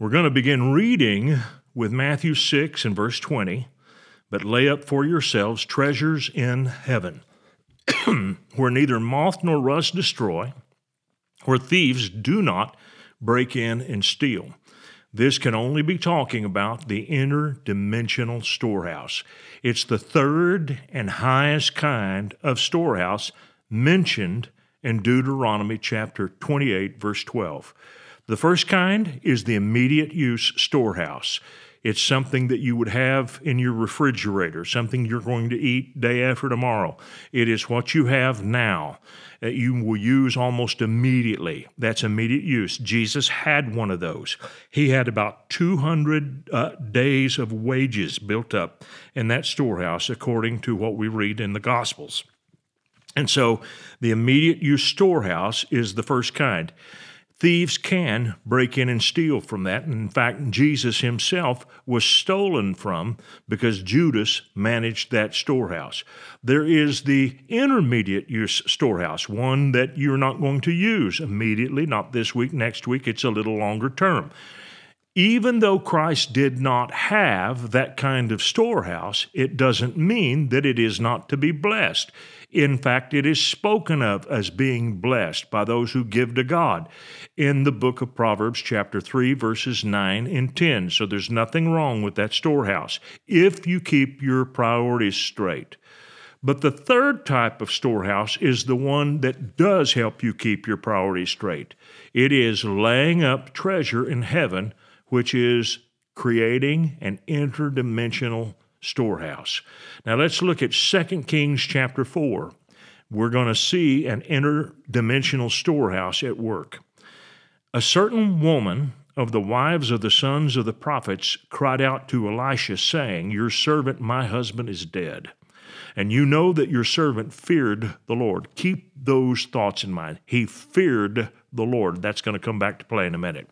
We're going to begin reading with Matthew 6 and verse 20, but lay up for yourselves treasures in heaven, where neither moth nor rust destroy, where thieves do not break in and steal. This can only be talking about the interdimensional storehouse. It's the third and highest kind of storehouse mentioned in Deuteronomy chapter 28, verse 12. The first kind is the immediate use storehouse. It's something that you would have in your refrigerator, something you're going to eat day after tomorrow. It is what you have now that you will use almost immediately. That's immediate use. Jesus had one of those. He had about 200 uh, days of wages built up in that storehouse, according to what we read in the Gospels. And so the immediate use storehouse is the first kind. Thieves can break in and steal from that. In fact, Jesus himself was stolen from because Judas managed that storehouse. There is the intermediate use storehouse, one that you're not going to use immediately, not this week, next week. It's a little longer term. Even though Christ did not have that kind of storehouse, it doesn't mean that it is not to be blessed. In fact, it is spoken of as being blessed by those who give to God in the book of Proverbs, chapter 3, verses 9 and 10. So there's nothing wrong with that storehouse if you keep your priorities straight. But the third type of storehouse is the one that does help you keep your priorities straight. It is laying up treasure in heaven, which is creating an interdimensional storehouse. Now let's look at 2 Kings chapter 4. We're going to see an interdimensional storehouse at work. A certain woman of the wives of the sons of the prophets cried out to Elisha, saying, Your servant, my husband, is dead. And you know that your servant feared the Lord. Keep those thoughts in mind. He feared the Lord. That's going to come back to play in a minute.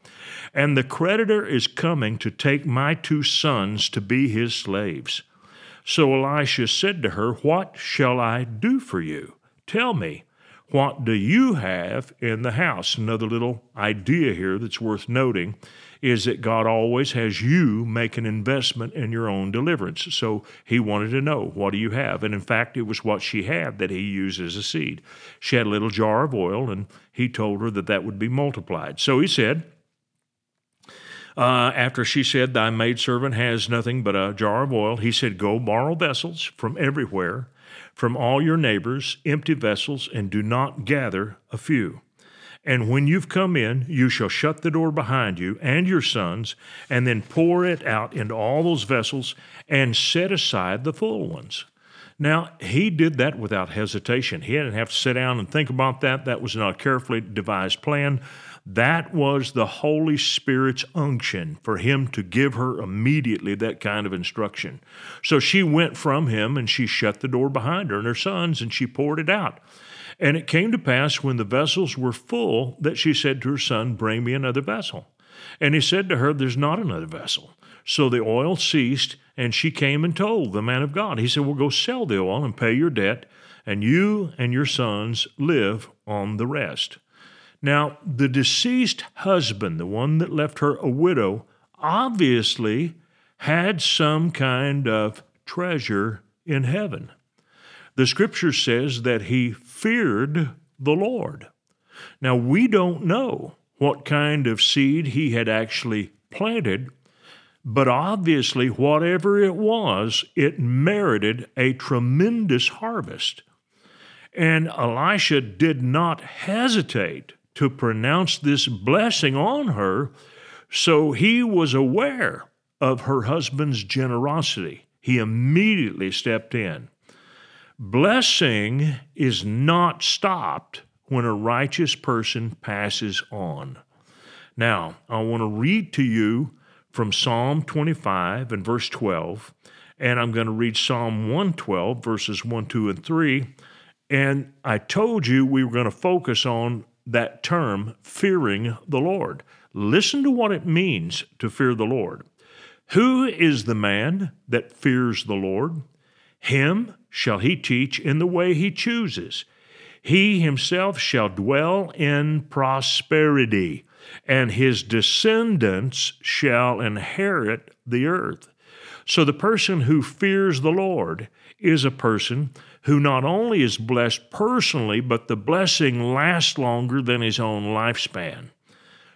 And the creditor is coming to take my two sons to be his slaves. So Elisha said to her, What shall I do for you? Tell me, what do you have in the house? Another little idea here that's worth noting is that God always has you make an investment in your own deliverance. So he wanted to know, what do you have? And in fact, it was what she had that he used as a seed. She had a little jar of oil, and he told her that that would be multiplied. So he said, uh, after she said, Thy maidservant has nothing but a jar of oil, he said, Go borrow vessels from everywhere, from all your neighbors, empty vessels, and do not gather a few. And when you've come in, you shall shut the door behind you and your sons, and then pour it out into all those vessels and set aside the full ones. Now, he did that without hesitation. He didn't have to sit down and think about that. That was not a carefully devised plan. That was the Holy Spirit's unction for him to give her immediately that kind of instruction. So she went from him and she shut the door behind her and her sons and she poured it out. And it came to pass when the vessels were full that she said to her son, Bring me another vessel. And he said to her, There's not another vessel. So the oil ceased, and she came and told the man of God. He said, Well, go sell the oil and pay your debt, and you and your sons live on the rest. Now, the deceased husband, the one that left her a widow, obviously had some kind of treasure in heaven. The scripture says that he feared the Lord. Now, we don't know what kind of seed he had actually planted, but obviously, whatever it was, it merited a tremendous harvest. And Elisha did not hesitate to pronounce this blessing on her, so he was aware of her husband's generosity. He immediately stepped in. Blessing is not stopped when a righteous person passes on. Now, I want to read to you from Psalm 25 and verse 12, and I'm going to read Psalm 112, verses 1, 2, and 3. And I told you we were going to focus on that term, fearing the Lord. Listen to what it means to fear the Lord. Who is the man that fears the Lord? Him shall he teach in the way he chooses. He himself shall dwell in prosperity, and his descendants shall inherit the earth. So the person who fears the Lord is a person who not only is blessed personally, but the blessing lasts longer than his own lifespan.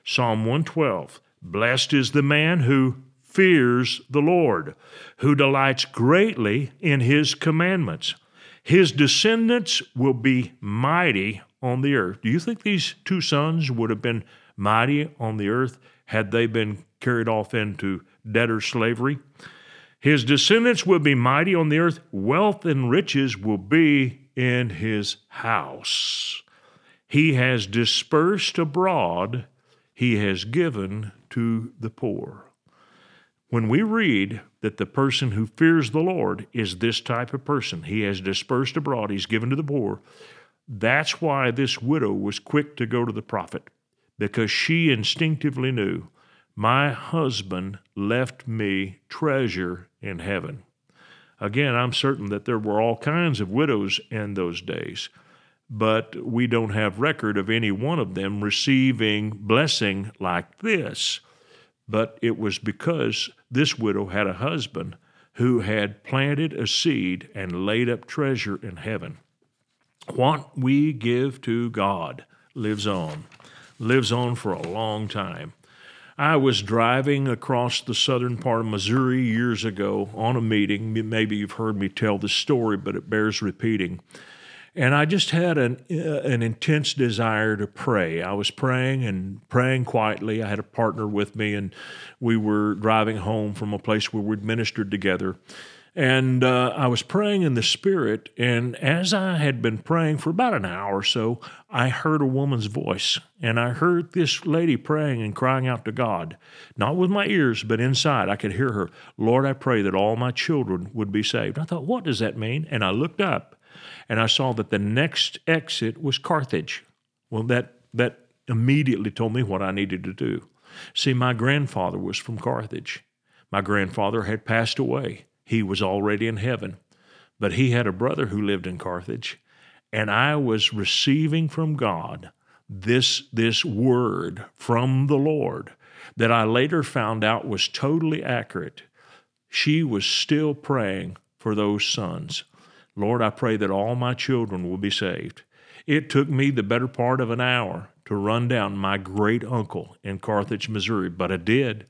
Psalm 112 Blessed is the man who fears the Lord, who delights greatly in his commandments. His descendants will be mighty on the earth. Do you think these two sons would have been mighty on the earth had they been carried off into debtor slavery? His descendants will be mighty on the earth. Wealth and riches will be in his house. He has dispersed abroad, he has given to the poor. When we read that the person who fears the Lord is this type of person, he has dispersed abroad, he's given to the poor, that's why this widow was quick to go to the prophet, because she instinctively knew my husband left me treasure in heaven. Again, I'm certain that there were all kinds of widows in those days, but we don't have record of any one of them receiving blessing like this. But it was because this widow had a husband who had planted a seed and laid up treasure in heaven. What we give to God lives on, lives on for a long time. I was driving across the southern part of Missouri years ago on a meeting. Maybe you've heard me tell this story, but it bears repeating. And I just had an, uh, an intense desire to pray. I was praying and praying quietly. I had a partner with me, and we were driving home from a place where we'd ministered together. And uh, I was praying in the Spirit, and as I had been praying for about an hour or so, I heard a woman's voice. And I heard this lady praying and crying out to God, not with my ears, but inside. I could hear her, Lord, I pray that all my children would be saved. I thought, what does that mean? And I looked up, and I saw that the next exit was Carthage. Well, that, that immediately told me what I needed to do. See, my grandfather was from Carthage. My grandfather had passed away he was already in heaven. But he had a brother who lived in Carthage, and I was receiving from God this, this word from the Lord that I later found out was totally accurate. She was still praying for those sons. Lord, I pray that all my children will be saved. It took me the better part of an hour to run down my great uncle in Carthage, Missouri, but I did.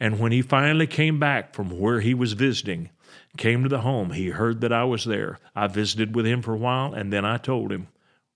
And when he finally came back from where he was visiting, came to the home. He heard that I was there. I visited with him for a while, and then I told him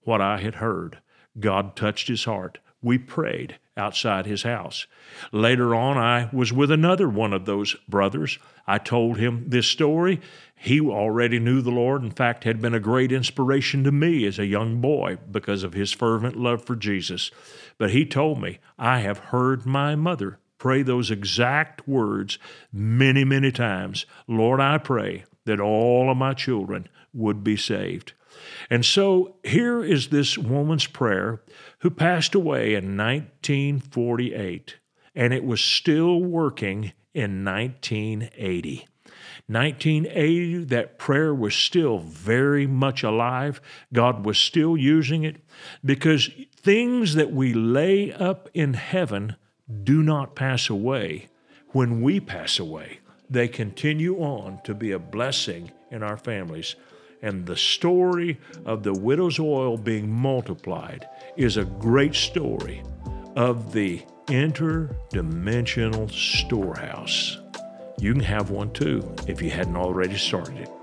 what I had heard. God touched his heart. We prayed outside his house. Later on, I was with another one of those brothers. I told him this story. He already knew the Lord, in fact, had been a great inspiration to me as a young boy because of his fervent love for Jesus. But he told me, I have heard my mother pray those exact words many, many times. Lord, I pray that all of my children would be saved. And so here is this woman's prayer who passed away in 1948, and it was still working in 1980. 1980, that prayer was still very much alive. God was still using it because things that we lay up in heaven do not pass away when we pass away. They continue on to be a blessing in our families. And the story of the widow's oil being multiplied is a great story of the interdimensional storehouse. You can have one too if you hadn't already started it.